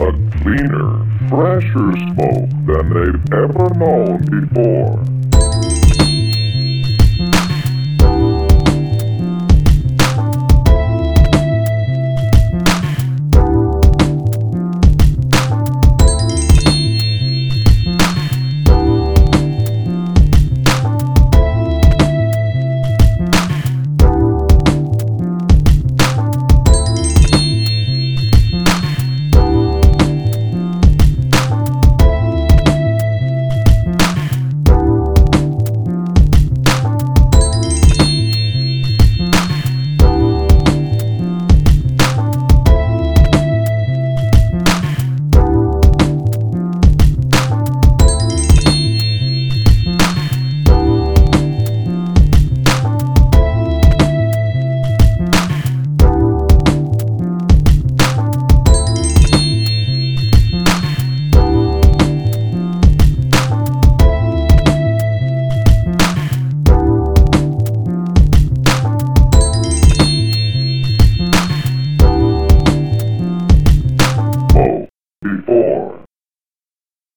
A cleaner, fresher smoke than they've ever known before. Before.